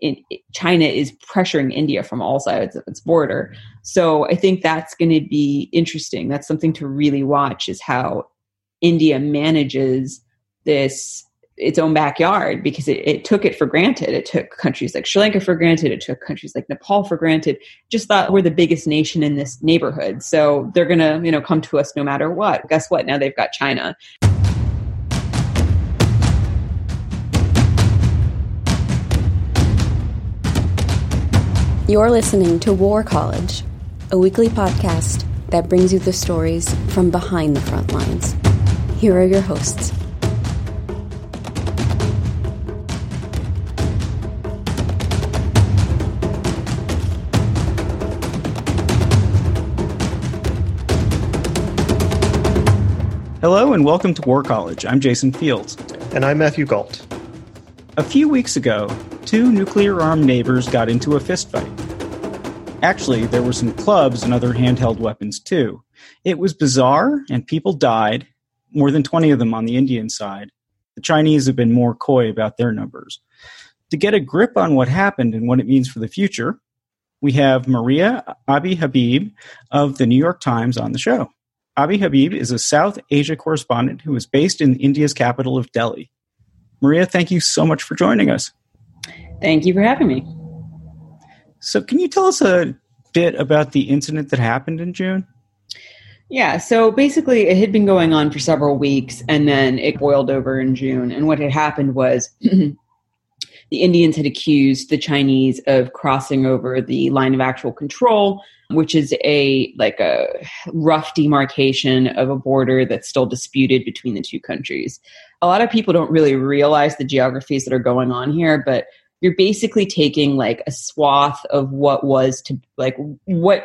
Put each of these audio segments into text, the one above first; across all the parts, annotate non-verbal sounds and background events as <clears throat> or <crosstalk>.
In, China is pressuring India from all sides of its border. So I think that's going to be interesting. That's something to really watch is how India manages this its own backyard because it, it, took it for granted. It took countries like Sri Lanka for granted. It took countries like Nepal for granted. Just thought we're the biggest nation in this neighborhood, so they're gonna you know come to us no matter what. Guess what? Now they've got China. You're listening to War College, a weekly podcast that brings you the stories from behind the front lines. Here are your hosts. Hello and welcome to War College. I'm Jason Fields. And I'm Matthew Gault. A few weeks ago, two nuclear armed neighbors got into a fistfight. Actually, there were some clubs and other handheld weapons too. It was bizarre, and people died, more than 20 of them on the Indian side. The Chinese have been more coy about their numbers. To get a grip on what happened and what it means for the future, we have Maria Abi Habib of the New York Times on the show. Abi Habib is a South Asia correspondent who is based in India's capital of Delhi. Maria, thank you so much for joining us. Thank you for having me. So, can you tell us a bit about the incident that happened in June? Yeah, so basically, it had been going on for several weeks and then it boiled over in June. And what had happened was <clears throat> the Indians had accused the Chinese of crossing over the line of actual control which is a like a rough demarcation of a border that's still disputed between the two countries. A lot of people don't really realize the geographies that are going on here, but you're basically taking like a swath of what was to like what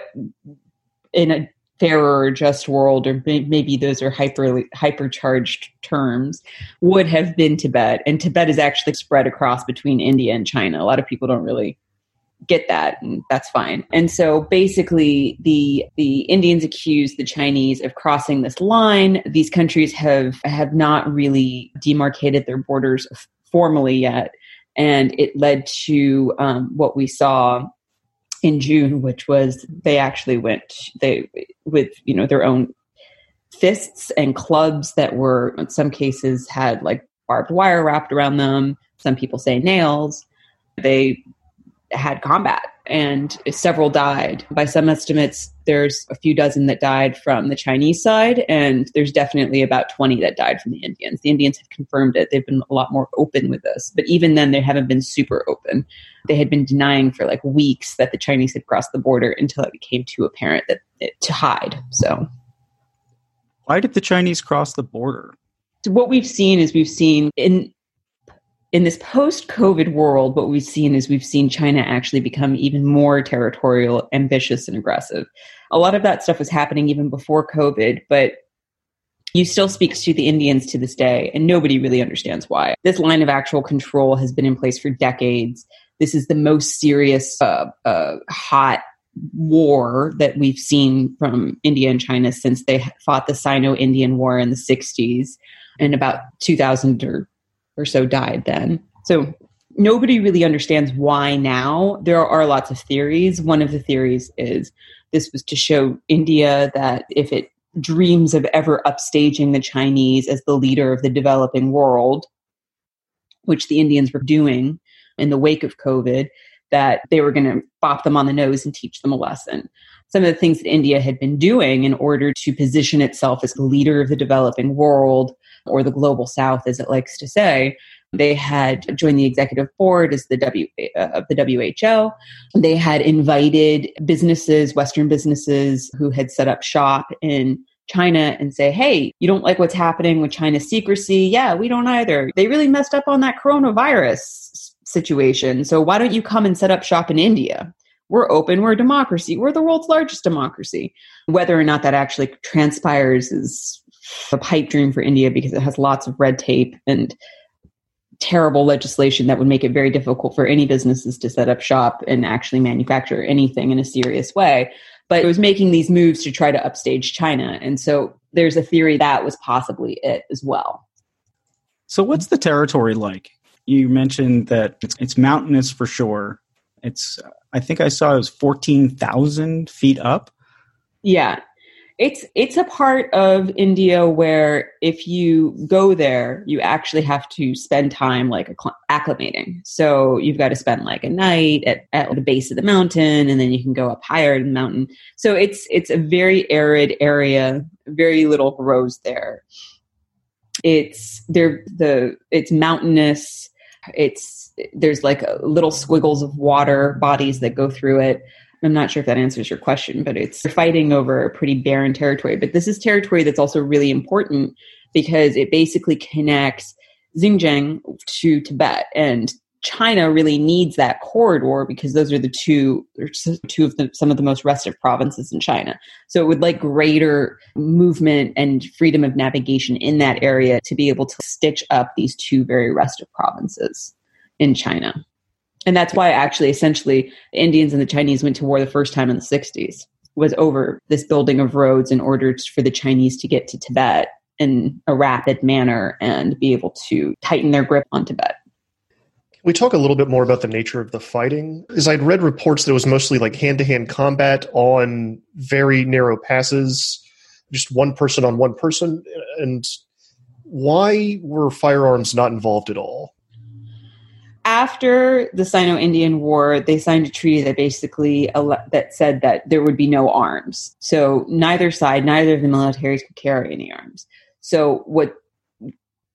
in a fairer or just world or maybe those are hyper hypercharged terms would have been tibet. And tibet is actually spread across between india and china. A lot of people don't really get that and that's fine. And so basically the the indians accused the chinese of crossing this line. These countries have have not really demarcated their borders formally yet and it led to um, what we saw in june which was they actually went they with you know their own fists and clubs that were in some cases had like barbed wire wrapped around them some people say nails. They had combat and several died. By some estimates, there's a few dozen that died from the Chinese side, and there's definitely about 20 that died from the Indians. The Indians have confirmed it. They've been a lot more open with this, but even then, they haven't been super open. They had been denying for like weeks that the Chinese had crossed the border until it became too apparent that it, to hide. So, why did the Chinese cross the border? What we've seen is we've seen in in this post COVID world, what we've seen is we've seen China actually become even more territorial, ambitious, and aggressive. A lot of that stuff was happening even before COVID, but you still speaks to the Indians to this day, and nobody really understands why. This line of actual control has been in place for decades. This is the most serious, uh, uh, hot war that we've seen from India and China since they fought the Sino Indian War in the 60s. And about 2000 or or so died then. So nobody really understands why now. There are lots of theories. One of the theories is this was to show India that if it dreams of ever upstaging the Chinese as the leader of the developing world, which the Indians were doing in the wake of COVID, that they were going to bop them on the nose and teach them a lesson. some of the things that India had been doing in order to position itself as the leader of the developing world or the global south, as it likes to say. They had joined the executive board as the w, uh, of the WHO. They had invited businesses, Western businesses who had set up shop in China and say, hey, you don't like what's happening with China's secrecy? Yeah, we don't either. They really messed up on that coronavirus situation. So why don't you come and set up shop in India? We're open, we're a democracy, we're the world's largest democracy. Whether or not that actually transpires is a pipe dream for India because it has lots of red tape and terrible legislation that would make it very difficult for any businesses to set up shop and actually manufacture anything in a serious way. But it was making these moves to try to upstage China. And so there's a theory that was possibly it as well. So, what's the territory like? You mentioned that it's, it's mountainous for sure. It's, I think I saw it was 14,000 feet up. Yeah. It's it's a part of India where if you go there, you actually have to spend time like acclimating. So you've got to spend like a night at, at the base of the mountain, and then you can go up higher in the mountain. So it's it's a very arid area, very little grows there. It's there the it's mountainous. It's there's like little squiggles of water bodies that go through it I'm not sure if that answers your question, but it's fighting over a pretty barren territory. But this is territory that's also really important because it basically connects Xinjiang to Tibet. And China really needs that corridor because those are the two, two of the, some of the most restive provinces in China. So it would like greater movement and freedom of navigation in that area to be able to stitch up these two very restive provinces in China. And that's why actually essentially Indians and the Chinese went to war the first time in the 60s was over this building of roads in order for the Chinese to get to Tibet in a rapid manner and be able to tighten their grip on Tibet. Can we talk a little bit more about the nature of the fighting? As I'd read reports that it was mostly like hand to hand combat on very narrow passes, just one person on one person. And why were firearms not involved at all? After the Sino-Indian War, they signed a treaty that basically ele- that said that there would be no arms. So neither side, neither of the militaries could carry any arms. So what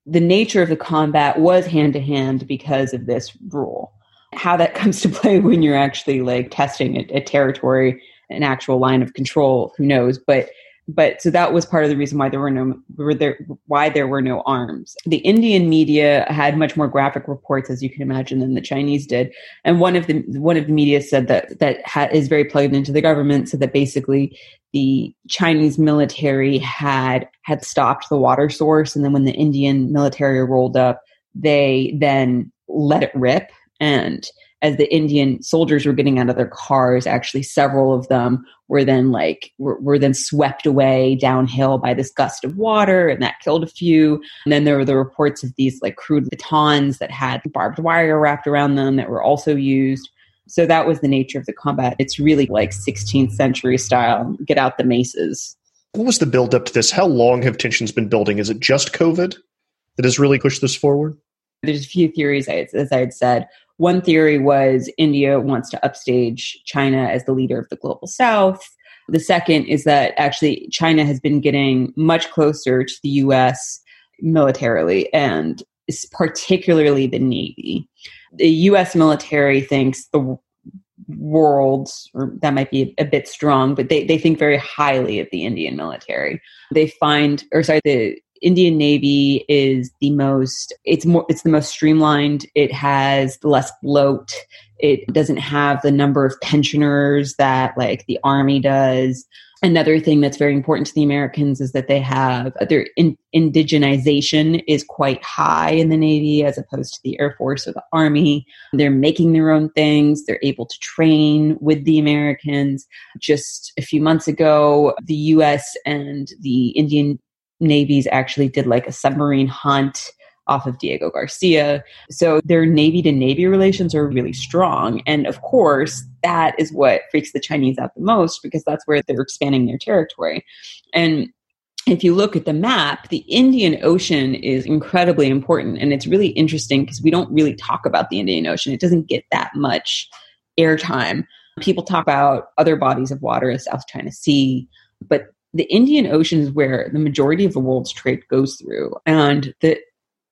the nature of the combat was hand to hand because of this rule. How that <laughs> comes to play when you're actually like testing a, a territory, an actual line of control, who knows? But but so that was part of the reason why there were no were there why there were no arms. The Indian media had much more graphic reports, as you can imagine, than the Chinese did. And one of the one of the media said that that ha- is very plugged into the government, so that basically the Chinese military had had stopped the water source, and then when the Indian military rolled up, they then let it rip and as the Indian soldiers were getting out of their cars, actually several of them were then like were, were, then swept away downhill by this gust of water, and that killed a few. And then there were the reports of these like crude batons that had barbed wire wrapped around them that were also used. So that was the nature of the combat. It's really like 16th century style. Get out the maces. What was the build up to this? How long have tensions been building? Is it just COVID that has really pushed this forward? There's a few theories, as I had said. One theory was India wants to upstage China as the leader of the global south. The second is that actually China has been getting much closer to the US militarily and particularly the Navy. The US military thinks the world, or that might be a bit strong, but they, they think very highly of the Indian military. They find, or sorry, the Indian Navy is the most it's more it's the most streamlined. It has less bloat. It doesn't have the number of pensioners that like the army does. Another thing that's very important to the Americans is that they have their in, indigenization is quite high in the Navy as opposed to the Air Force or the Army. They're making their own things. They're able to train with the Americans. Just a few months ago, the U.S. and the Indian navies actually did like a submarine hunt off of Diego Garcia. So their Navy to Navy relations are really strong. And of course, that is what freaks the Chinese out the most because that's where they're expanding their territory. And if you look at the map, the Indian Ocean is incredibly important. And it's really interesting because we don't really talk about the Indian Ocean. It doesn't get that much airtime. People talk about other bodies of water, South China Sea, but the Indian Ocean is where the majority of the world's trade goes through, and the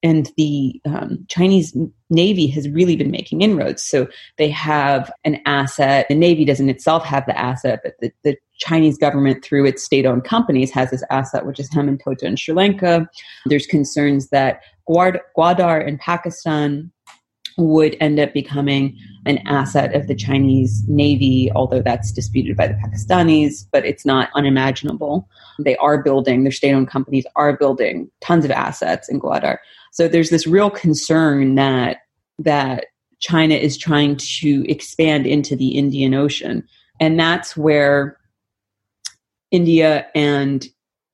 and the um, Chinese Navy has really been making inroads. So they have an asset. The Navy doesn't itself have the asset, but the, the Chinese government, through its state-owned companies, has this asset, which is Hambantota in Sri Lanka. There's concerns that Gwadar in Pakistan would end up becoming an asset of the Chinese Navy, although that's disputed by the Pakistanis, but it's not unimaginable. They are building, their state owned companies are building tons of assets in Gwadar. So there's this real concern that that China is trying to expand into the Indian Ocean. And that's where India and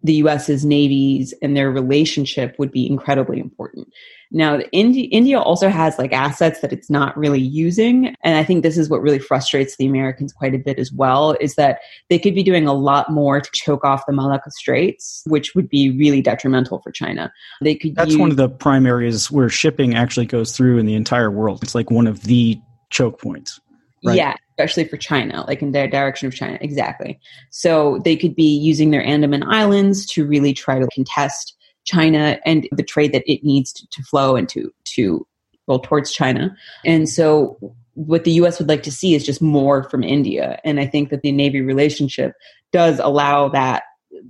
the US's navies and their relationship would be incredibly important. Now, India, India also has like assets that it's not really using. And I think this is what really frustrates the Americans quite a bit as well is that they could be doing a lot more to choke off the Malacca Straits, which would be really detrimental for China. They could That's use, one of the prime areas where shipping actually goes through in the entire world. It's like one of the choke points. Right? Yeah, especially for China, like in the direction of China. Exactly. So they could be using their Andaman Islands to really try to contest China and the trade that it needs to, to flow into to well towards China. And so what the US would like to see is just more from India. And I think that the Navy relationship does allow that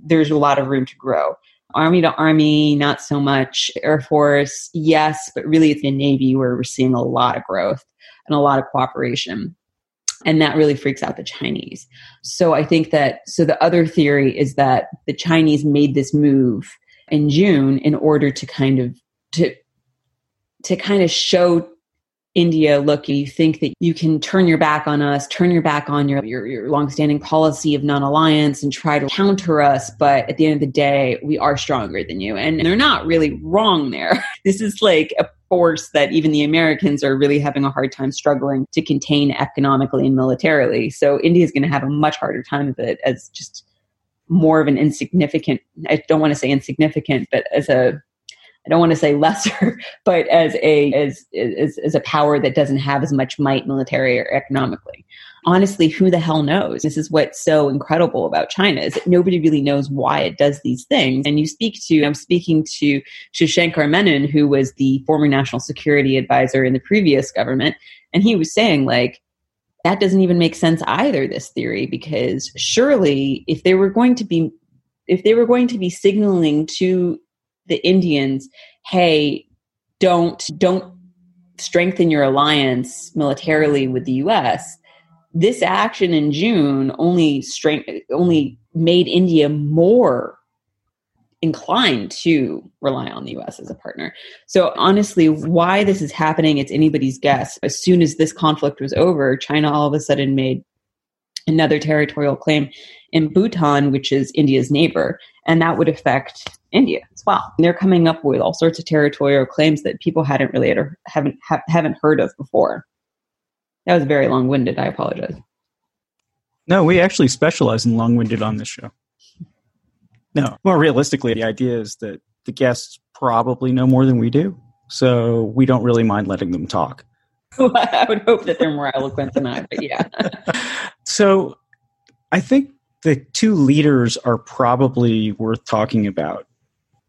there's a lot of room to grow. Army to Army, not so much. Air Force, yes, but really it's the Navy where we're seeing a lot of growth and a lot of cooperation. And that really freaks out the Chinese. So I think that, so the other theory is that the Chinese made this move in June in order to kind of to to kind of show India, look, you think that you can turn your back on us, turn your back on your, your, your longstanding policy of non-alliance and try to counter us. But at the end of the day, we are stronger than you. And they're not really wrong there. <laughs> This is like a force that even the Americans are really having a hard time struggling to contain economically and militarily. So India is going to have a much harder time of it as just more of an insignificant i don't want to say insignificant but as a i don't want to say lesser <laughs> but as a as, as as a power that doesn't have as much might military or economically honestly who the hell knows? This is what's so incredible about china is that nobody really knows why it does these things. And you speak to i'm speaking to Shivshankar Menon who was the former national security advisor in the previous government and he was saying like that doesn't even make sense either this theory because surely if they were going to be if they were going to be signaling to the indians hey don't don't strengthen your alliance militarily with the us this action in june only strength only made india more inclined to rely on the US as a partner. So honestly, why this is happening, it's anybody's guess. As soon as this conflict was over, China all of a sudden made another territorial claim in Bhutan, which is India's neighbor, and that would affect India as well. And they're coming up with all sorts of territorial claims that people hadn't really haven't ha- haven't heard of before. That was very long-winded. I apologize. No, we actually specialize in long-winded on this show. No, more realistically, the idea is that the guests probably know more than we do, so we don't really mind letting them talk. <laughs> I would hope that they're more eloquent than I, but yeah. <laughs> so I think the two leaders are probably worth talking about.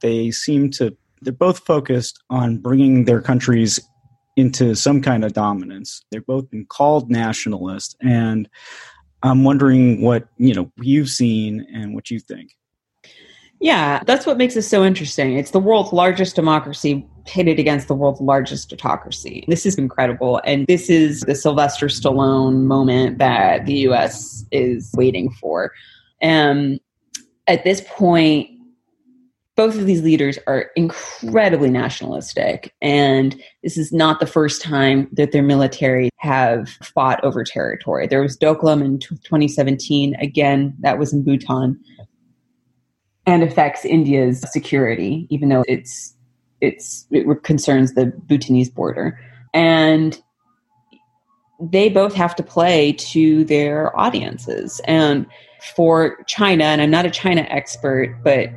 They seem to, they're both focused on bringing their countries into some kind of dominance. They've both been called nationalist, and I'm wondering what you know you've seen and what you think. Yeah, that's what makes it so interesting. It's the world's largest democracy pitted against the world's largest autocracy. This is incredible. And this is the Sylvester Stallone moment that the US is waiting for. And at this point, both of these leaders are incredibly nationalistic. And this is not the first time that their military have fought over territory. There was Doklam in 2017. Again, that was in Bhutan and affects India's security, even though it's it's it concerns the Bhutanese border. And they both have to play to their audiences. And for China, and I'm not a China expert, but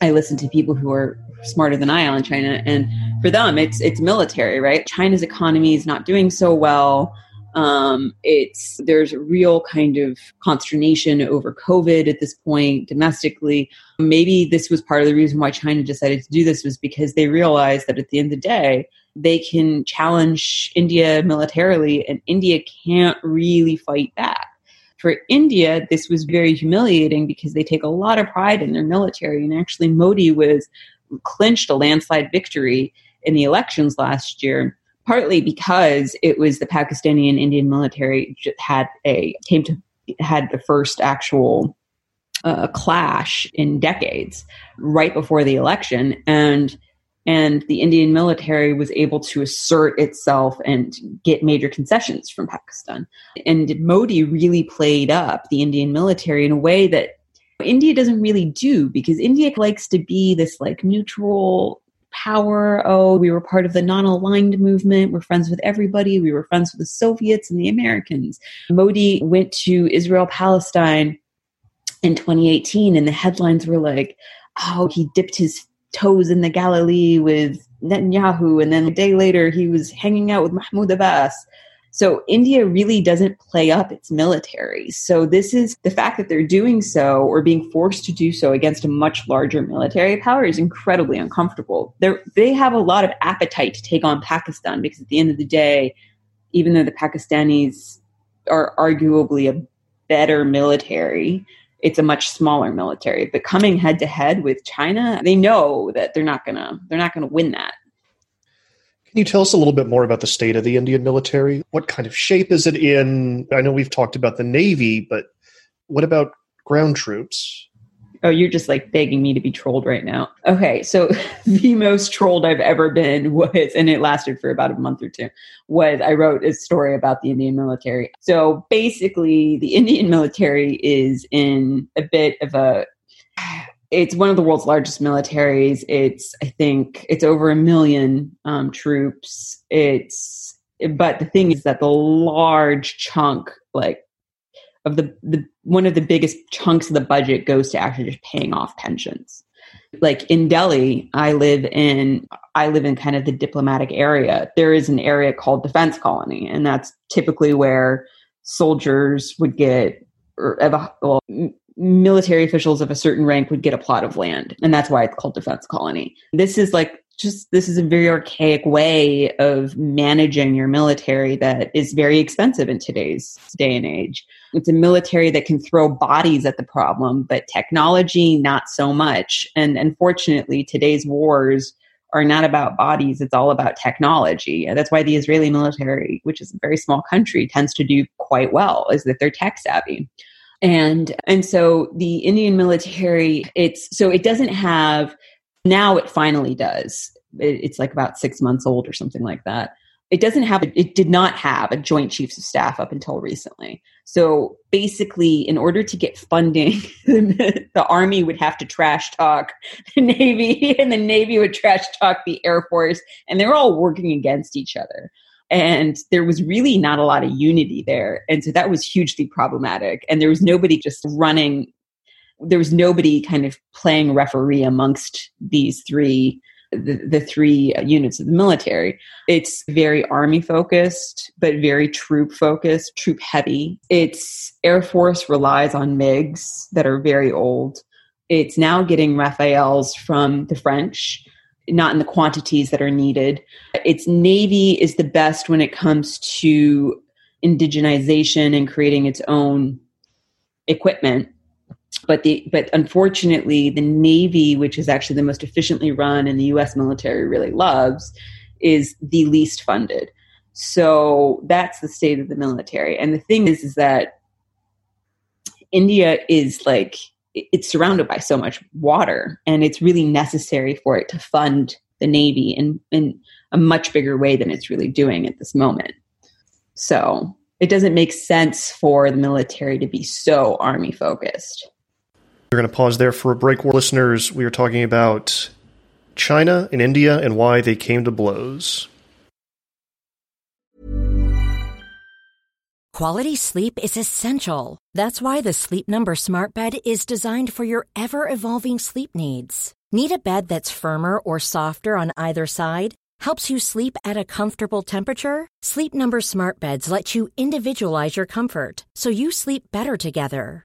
I listen to people who are smarter than I on China, and for them, it's it's military, right? China's economy is not doing so well. Um, it's there's a real kind of consternation over COVID at this point domestically. Maybe this was part of the reason why China decided to do this was because they realized that at the end of the day, they can challenge India militarily, and India can't really fight back. For India, this was very humiliating because they take a lot of pride in their military, and actually, Modi was clinched a landslide victory in the elections last year partly because it was the Pakistani and Indian military had a came to had the first actual uh, clash in decades right before the election. And and the Indian military was able to assert itself and get major concessions from Pakistan. And Modi really played up the Indian military in a way that India doesn't really do because India likes to be this like neutral power. Oh, we were part of the non aligned movement. We're friends with everybody. We were friends with the Soviets and the Americans. Modi went to Israel Palestine in 2018, and the headlines were like, oh, he dipped his toes in the Galilee with Netanyahu. And then a day later, he was hanging out with Mahmoud Abbas. So India really doesn't play up its military. So this is the fact that they're doing so or being forced to do so against a much larger military power is incredibly uncomfortable. they they have a lot of appetite to take on Pakistan because at the end of the day, even though the Pakistanis are arguably a better military, it's a much smaller military. But coming head to head with China, they know that they're not gonna they're not gonna win that. Can you tell us a little bit more about the state of the Indian military? What kind of shape is it in? I know we've talked about the Navy, but what about ground troops? Oh, you're just like begging me to be trolled right now. Okay, so <laughs> the most trolled I've ever been <laughs> was, and it lasted for about a month or two, was I wrote a story about the Indian military. So basically, the Indian <laughs> military is in a bit of a it's one of the world's largest militaries. It's I think it's over a million um, troops. It's but the thing is that the large chunk like of the, the one of the biggest chunks of the budget goes to actually just paying off pensions. Like in Delhi, I live in I live in kind of the diplomatic area. There is an area called Defense Colony, and that's typically where soldiers would get or well, military officials of a certain rank would get a plot of land and that's why it's called defense colony this is like just this is a very archaic way of managing your military that is very expensive in today's day and age. It's a military that can throw bodies at the problem but technology not so much. And unfortunately today's wars are not about bodies it's all about technology. That's why the israeli military which is a very small country tends to do quite well is that they're tech savvy. And and so the indian military it's so it doesn't have now it finally does it's like about six months old or something like that it doesn't have it did not have a joint chiefs of staff up until recently so basically in order to get funding <laughs> the army would have to trash talk <laughs> the navy and the navy would trash talk the air force and they're all working against each other and there was really not a lot of unity there. And so that was hugely problematic. And there was nobody just running, there was nobody kind of playing referee amongst these three. The, the three units of the military. It's very army focused, but very troop focused, troop heavy. Its Air Force relies on MiGs that are very old. It's now getting Rafales from the French not in the quantities that are needed. Its Navy is the best when it comes to indigenization and creating its own equipment. But the but unfortunately, the Navy, which is actually the most efficiently run and the U.S. military really loves, is the least funded. So that's the state of the military. And the thing is, is that India is like it's surrounded by so much water and it's really necessary for it to fund the navy in, in a much bigger way than it's really doing at this moment so it doesn't make sense for the military to be so army focused we're going to pause there for a break listeners we are talking about china and india and why they came to blows Quality sleep is essential. That's why the Sleep Number Smart Bed is designed for your ever evolving sleep needs. Need a bed that's firmer or softer on either side? Helps you sleep at a comfortable temperature? Sleep Number Smart Beds let you individualize your comfort so you sleep better together.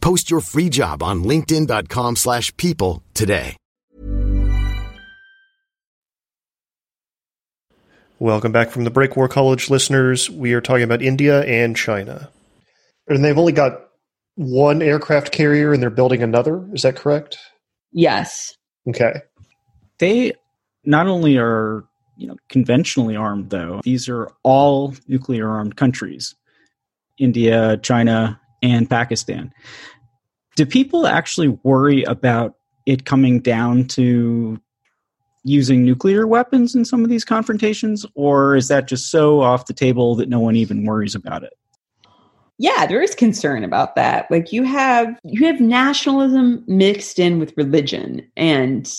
Post your free job on linkedin.com/people slash people today. Welcome back from the break, War College listeners. We are talking about India and China. And they've only got one aircraft carrier and they're building another. Is that correct? Yes. Okay. They not only are you know conventionally armed though these are all nuclear armed countries india china and pakistan. Do people actually worry about it coming down to using nuclear weapons in some of these confrontations or is that just so off the table that no one even worries about it? Yeah there is concern about that. Like you have you have nationalism mixed in with religion and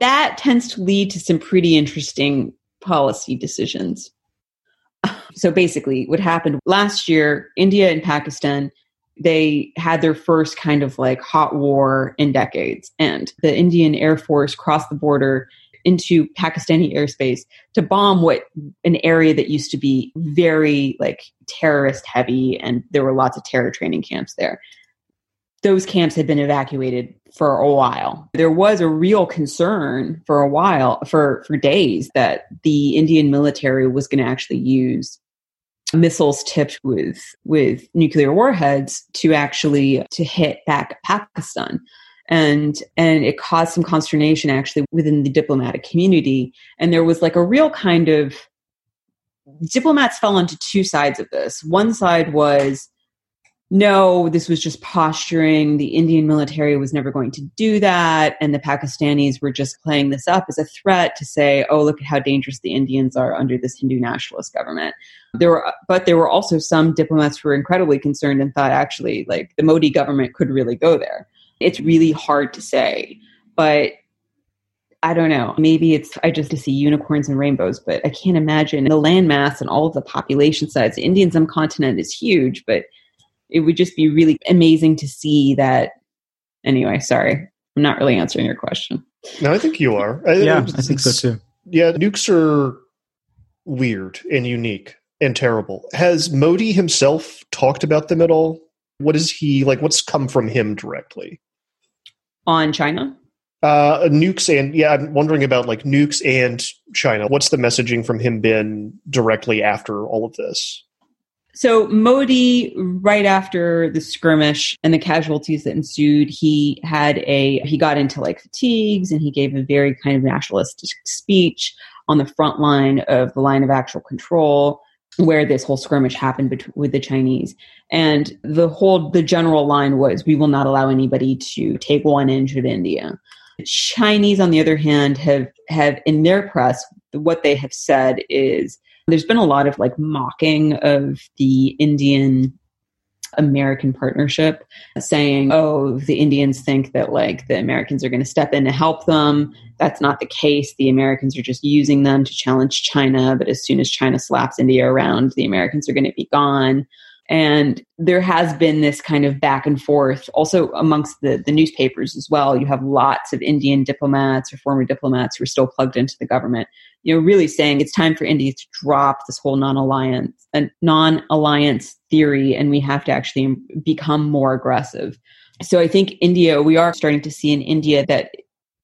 that tends to lead to some pretty interesting policy decisions so basically what happened last year india and pakistan they had their first kind of like hot war in decades. And the indian air force crossed the border into pakistani airspace to bomb what an area that used to be very like terrorist heavy and there were lots of terror training camps there those camps had been evacuated for a while. There was a real concern for a while, for, for days, that the Indian military was going to actually use missiles tipped with with nuclear warheads to actually to hit back Pakistan. And and it caused some consternation actually within the diplomatic community. And there was like a real kind of diplomats fell onto two sides of this. One side was no, this was just posturing. The Indian military was never going to do that. And the Pakistanis were just playing this up as a threat to say, oh, look at how dangerous the Indians are under this Hindu nationalist government. There were, but there were also some diplomats who were incredibly concerned and thought actually, like, the Modi government could really go there. It's really hard to say. But I don't know. Maybe it's I just to see unicorns and rainbows, but I can't imagine the landmass and all of the population size. The Indian subcontinent is huge, but it would just be really amazing to see that. Anyway, sorry, I'm not really answering your question. No, I think you are. yeah, I think so too. Yeah, nukes are weird and unique and terrible. Has Modi himself talked about them at all? What is he like? What's come from him directly on China? Uh, nukes and yeah, I'm wondering about like nukes and China. What's the messaging from him been directly after all of this? So Modi, right after the skirmish and the casualties that ensued, he had a he got into like fatigues and he gave a very kind of nationalistic speech on the front line of the line of actual control where this whole skirmish happened bet- with the Chinese. And the whole the general line was we will not allow anybody to take one inch of India. The Chinese, on the other hand, have have in their press what they have said is there's been a lot of like mocking of the Indian American partnership, saying, oh, the Indians think that like the Americans are going to step in to help them. That's not the case. The Americans are just using them to challenge China. But as soon as China slaps India around, the Americans are going to be gone. And there has been this kind of back and forth also amongst the, the newspapers as well. You have lots of Indian diplomats or former diplomats who are still plugged into the government, you know, really saying it's time for India to drop this whole non-alliance and non-alliance theory and we have to actually become more aggressive. So I think India, we are starting to see in India that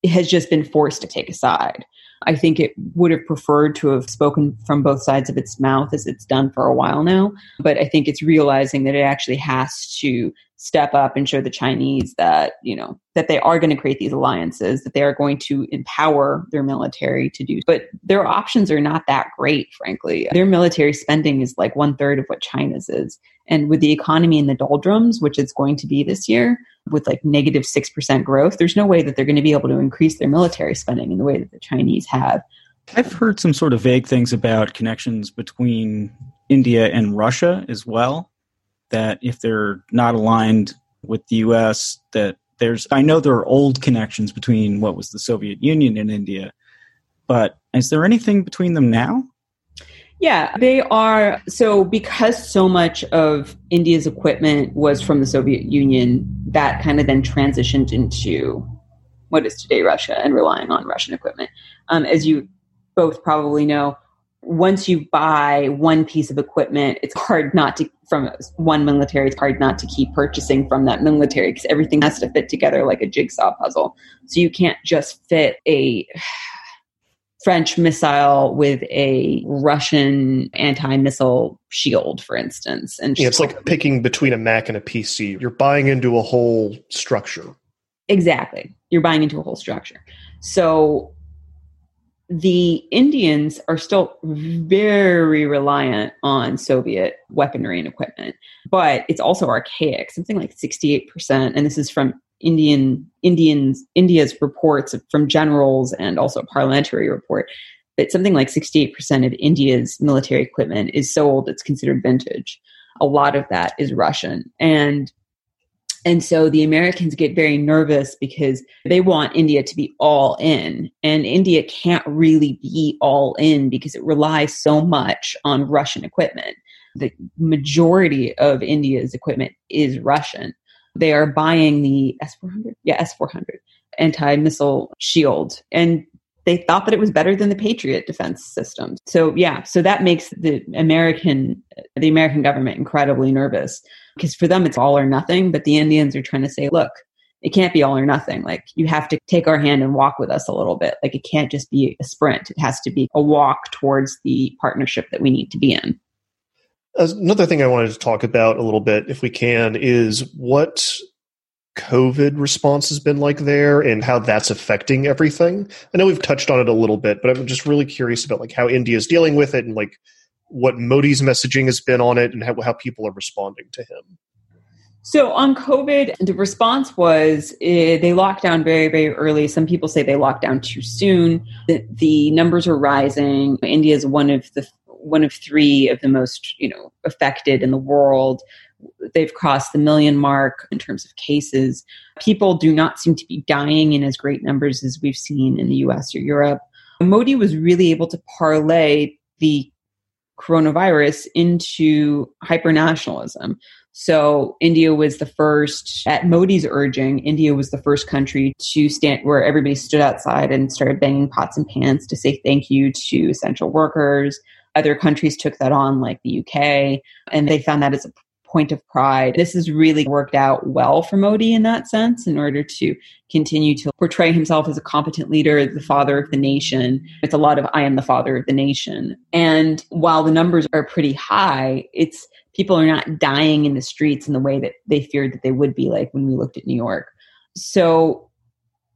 has just been forced to take a side. I think it would have preferred to have spoken from both sides of its mouth as it's done for a while now. But I think it's realizing that it actually has to step up and show the Chinese that, you know, that they are going to create these alliances, that they are going to empower their military to do. But their options are not that great, frankly. Their military spending is like one third of what China's is. And with the economy in the doldrums, which it's going to be this year, with like negative 6% growth, there's no way that they're going to be able to increase their military spending in the way that the Chinese have. I've heard some sort of vague things about connections between India and Russia as well. That if they're not aligned with the US, that there's, I know there are old connections between what was the Soviet Union and India, but is there anything between them now? Yeah, they are. So, because so much of India's equipment was from the Soviet Union, that kind of then transitioned into what is today Russia and relying on Russian equipment. Um, as you both probably know, once you buy one piece of equipment, it's hard not to, from one military, it's hard not to keep purchasing from that military because everything has to fit together like a jigsaw puzzle. So, you can't just fit a French missile with a Russian anti-missile shield, for instance. And yeah, it's like picking between a Mac and a PC. You're buying into a whole structure. Exactly. You're buying into a whole structure. So the Indians are still very reliant on Soviet weaponry and equipment, but it's also archaic, something like 68%. And this is from Indian Indians India's reports from generals and also a parliamentary report that something like 68% of India's military equipment is so old it's considered vintage. A lot of that is Russian. And and so the Americans get very nervous because they want India to be all in. And India can't really be all in because it relies so much on Russian equipment. The majority of India's equipment is Russian they are buying the S400, yeah, S400 anti missile shield. And they thought that it was better than the Patriot defense system. So yeah, so that makes the American the American government incredibly nervous because for them it's all or nothing, but the Indians are trying to say, look, it can't be all or nothing. Like you have to take our hand and walk with us a little bit. Like it can't just be a sprint. It has to be a walk towards the partnership that we need to be in. Another thing I wanted to talk about a little bit, if we can, is what COVID response has been like there and how that's affecting everything. I know we've touched on it a little bit, but I'm just really curious about like how India is dealing with it and like what Modi's messaging has been on it and how, how people are responding to him. So on COVID, the response was uh, they locked down very, very early. Some people say they locked down too soon. The, the numbers are rising. India is one of the one of three of the most you know affected in the world. They've crossed the million mark in terms of cases. People do not seem to be dying in as great numbers as we've seen in the us or europe. Modi was really able to parlay the coronavirus into hypernationalism. So India was the first, at Modi's urging, India was the first country to stand where everybody stood outside and started banging pots and pans to say thank you to essential workers, other countries took that on, like the UK, and they found that as a point of pride. This has really worked out well for Modi in that sense, in order to continue to portray himself as a competent leader, the father of the nation. It's a lot of I am the father of the nation. And while the numbers are pretty high, it's people are not dying in the streets in the way that they feared that they would be like when we looked at New York. So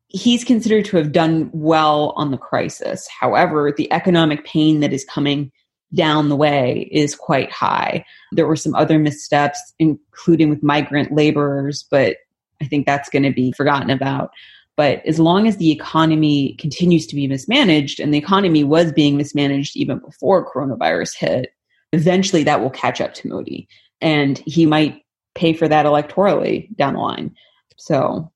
he's considered to have done well on the crisis. However, the economic pain that is coming down the way is quite high. There were some other missteps, including with migrant laborers, but I think that's going to be forgotten about. But as long as the economy continues to be mismanaged, and the economy was being mismanaged even before coronavirus hit, eventually that will catch up to Modi. And he might pay for that electorally down the line. So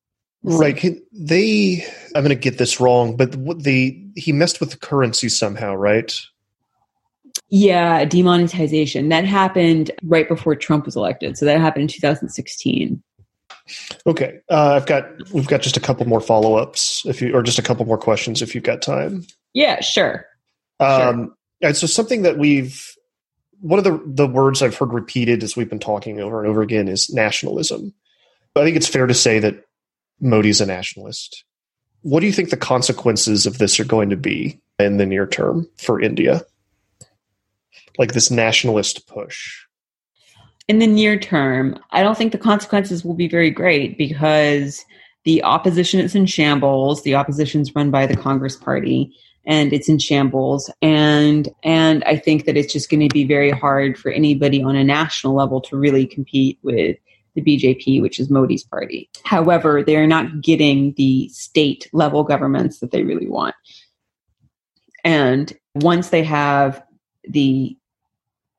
Right. They, I'm going to get this wrong, but the he messed with the currency somehow, right? Yeah, demonetization. That happened right before Trump was elected. So that happened in 2016. Okay. Uh, I've got we've got just a couple more follow-ups if you or just a couple more questions if you've got time. Yeah, sure. Um sure. so something that we've one of the the words I've heard repeated as we've been talking over and over again is nationalism. I think it's fair to say that Modi's a nationalist. What do you think the consequences of this are going to be in the near term for India? Like this nationalist push? in the near term, I don't think the consequences will be very great because the opposition is in shambles. The opposition is run by the Congress Party and it's in shambles. And and I think that it's just going to be very hard for anybody on a national level to really compete with the BJP, which is Modi's party. However, they are not getting the state level governments that they really want. And once they have the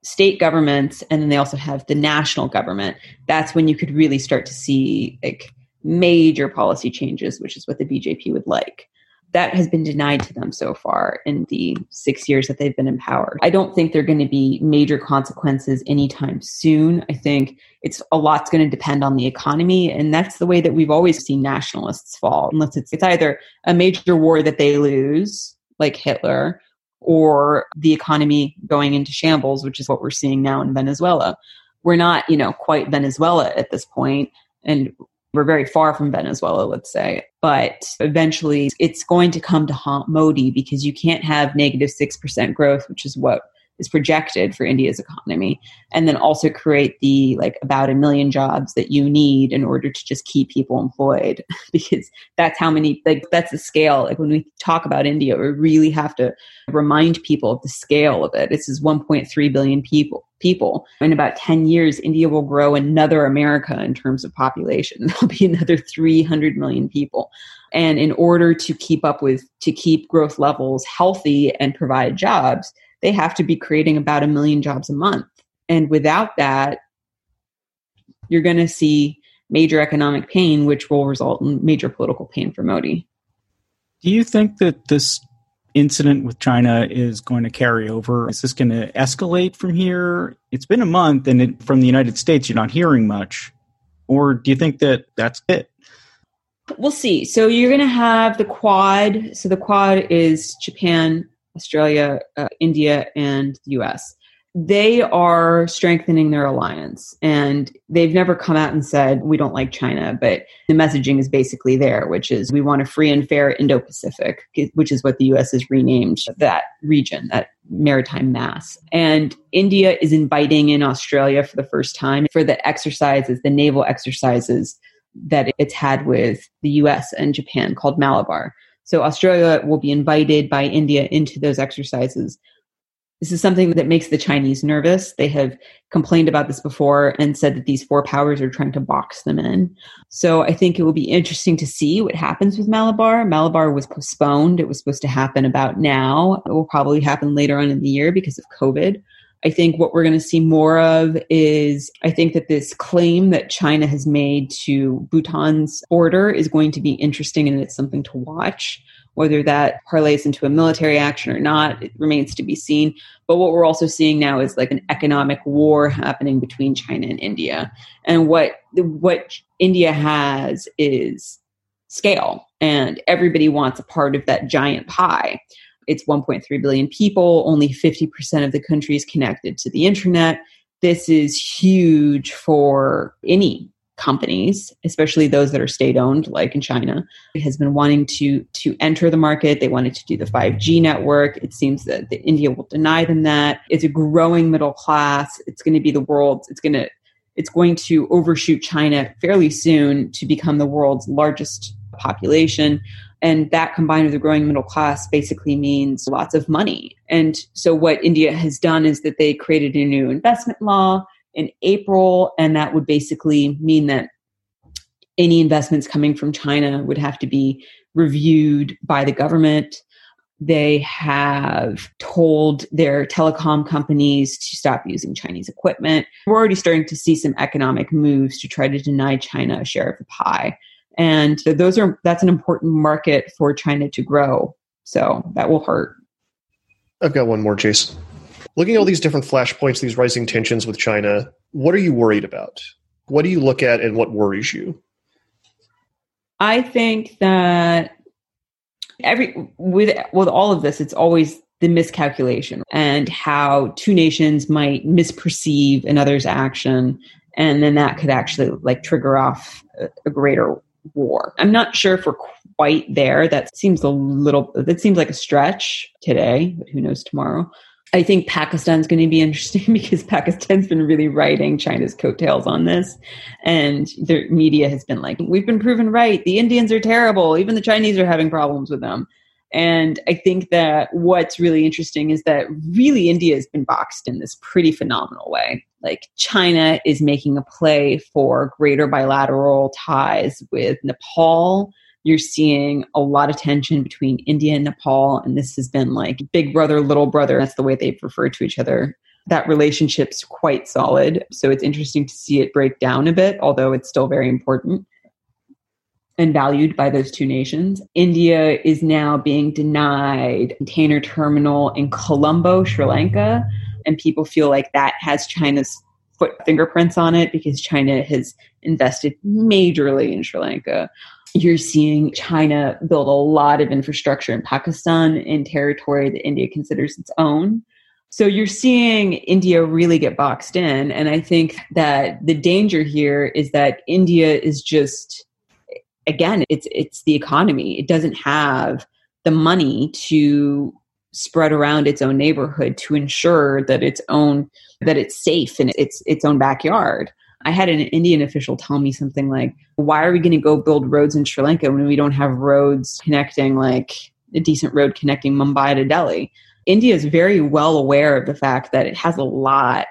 state governments and then they also have the national government, that's when you could really start to see like major policy changes, which is what the BJP would like. That has been denied to them so far in the six years that they've been in power. I don't think there are going to be major consequences anytime soon. I think it's a lot's going to depend on the economy, and that's the way that we've always seen nationalists fall. Unless it's it's either a major war that they lose, like Hitler, or the economy going into shambles, which is what we're seeing now in Venezuela. We're not, you know, quite Venezuela at this point, and we're very far from Venezuela, let's say. But eventually it's going to come to haunt Modi because you can't have negative 6% growth, which is what is projected for India's economy, and then also create the like about a million jobs that you need in order to just keep people employed <laughs> because that's how many like that's the scale. Like when we talk about India, we really have to remind people of the scale of it. This is 1.3 billion people people. In about 10 years, India will grow another America in terms of population. <laughs> There'll be another 300 million people. And in order to keep up with, to keep growth levels healthy and provide jobs, they have to be creating about a million jobs a month. And without that, you're going to see major economic pain, which will result in major political pain for Modi. Do you think that this incident with China is going to carry over? Is this going to escalate from here? It's been a month, and it, from the United States, you're not hearing much. Or do you think that that's it? We'll see. So you're going to have the Quad. So the Quad is Japan, Australia, uh, India, and the US. They are strengthening their alliance and they've never come out and said, we don't like China, but the messaging is basically there, which is we want a free and fair Indo Pacific, which is what the US has renamed that region, that maritime mass. And India is inviting in Australia for the first time for the exercises, the naval exercises that it's had with the US and Japan called Malabar. So Australia will be invited by India into those exercises. This is something that makes the Chinese nervous. They have complained about this before and said that these four powers are trying to box them in. So I think it will be interesting to see what happens with Malabar. Malabar was postponed. It was supposed to happen about now. It will probably happen later on in the year because of COVID. I think what we're going to see more of is I think that this claim that China has made to Bhutan's border is going to be interesting and it's something to watch. Whether that parlays into a military action or not, it remains to be seen. But what we're also seeing now is like an economic war happening between China and India. And what what India has is scale, and everybody wants a part of that giant pie it's 1.3 billion people, only 50% of the country is connected to the internet. This is huge for any companies, especially those that are state owned, like in China, it has been wanting to to enter the market. They wanted to do the 5G network. It seems that the, India will deny them that. It's a growing middle class. It's going to be the world's. It's going to it's going to overshoot China fairly soon to become the world's largest population. And that combined with a growing middle class basically means lots of money. And so what India has done is that they created a new investment law in April, and that would basically mean that any investments coming from China would have to be reviewed by the government. They have told their telecom companies to stop using Chinese equipment. We're already starting to see some economic moves to try to deny China a share of the pie and those are that's an important market for China to grow. So that will hurt. I've got one more, Chase. Looking at all these different flashpoints, these rising tensions with China, what are you worried about? What do you look at and what worries you? I think that every with with all of this, it's always the miscalculation and how two nations might misperceive another's action and then that could actually like trigger off a, a greater war. I'm not sure if we're quite there. That seems a little, that seems like a stretch today, but who knows tomorrow. I think Pakistan's going to be <laughs> interesting because Pakistan's been really riding China's coattails on this. And the media has been like, we've been proven right. The Indians are terrible. Even the Chinese are having problems with them. And I think that what's really interesting is that really India has been boxed in this pretty phenomenal way. Like China is making a play for greater bilateral ties with Nepal you're seeing a lot of tension between India and Nepal. And this has been like big brother, little brother. That's the way they've referred to each other. That relationship's quite solid. So it's interesting to see it break down a bit, although it's still very important and valued by those two nations. India is now being denied container terminal in Colombo, Sri Lanka, and people feel like that has China's foot fingerprints on it because China has invested majorly in Sri Lanka you're seeing China build a lot of infrastructure in Pakistan in territory that India considers its own. So you're seeing India really get boxed in. And I think that the danger here is that India is just, again, it's, it's the economy. It doesn't have the money to spread around its own neighborhood to ensure that its own, that it's safe in its, its own backyard. I had an Indian official tell me something like, why are we going to go build roads in Sri Lanka when we don't have roads connecting, like a decent road connecting Mumbai to Delhi? India is very well aware of the fact that it has a lot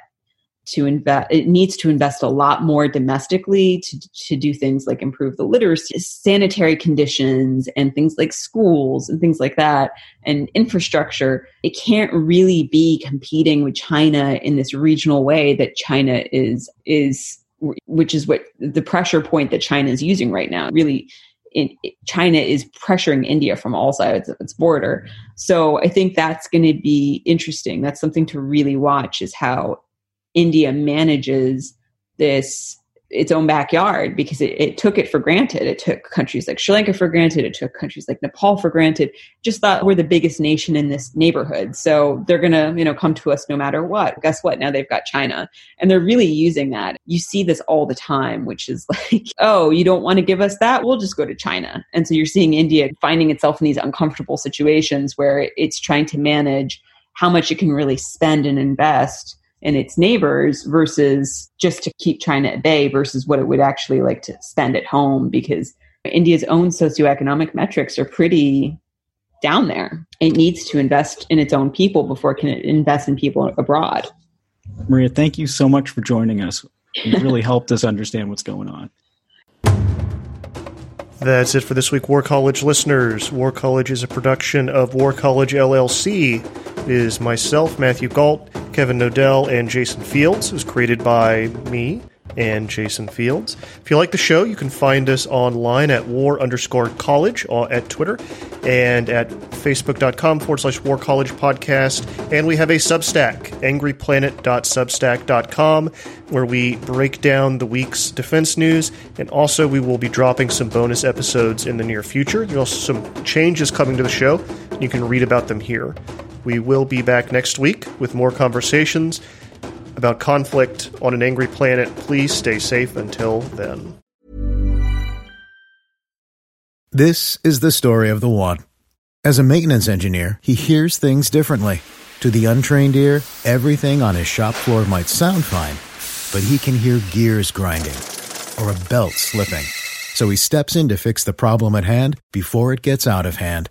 to invest it needs to invest a lot more domestically to, to do things like improve the literacy sanitary conditions and things like schools and things like that and infrastructure it can't really be competing with china in this regional way that china is is which is what the pressure point that China is using right now. Really, in, China is pressuring India from all sides of its border. So I think that's going to be interesting. That's something to really watch is how India manages this its own backyard because it, it, took it for granted. It took countries like Sri Lanka for granted. It took countries like Nepal for granted. Just thought we're the biggest nation in this neighborhood, so they're gonna you know come to us no matter what. Guess what? Now they've got China, and they're really using that. You see this all the time, which is <laughs> like, oh, you don't want to give us that? We'll just go to China. And so you're seeing India finding itself in these uncomfortable situations where it's trying to manage how much it can really spend and invest and its neighbors versus just to keep China at bay versus what it would actually like to spend at home because India's own socioeconomic metrics are pretty down there. It needs to invest in its own people before it can invest in people abroad. Maria, thank you so much for joining us. It really <laughs> helped us understand what's going on. That's it for this week, War College listeners. War College is a production of War College LLC. It is myself, Matthew Gault, Kevin Knodell and Jason Fields. It was created by me and Jason Fields. If you like the show, you can find us online at war underscore college uh, at Twitter and at facebook.com forward slash war college podcast. And we have a Substack, angryplanet.substack.com, where we break down the week's defense news. And also, we will be dropping some bonus episodes in the near future. There's also some changes coming to the show. You can read about them here. We will be back next week with more conversations about conflict on an angry planet. Please stay safe until then. This is the story of the one. As a maintenance engineer, he hears things differently. To the untrained ear, everything on his shop floor might sound fine, but he can hear gears grinding or a belt slipping. So he steps in to fix the problem at hand before it gets out of hand.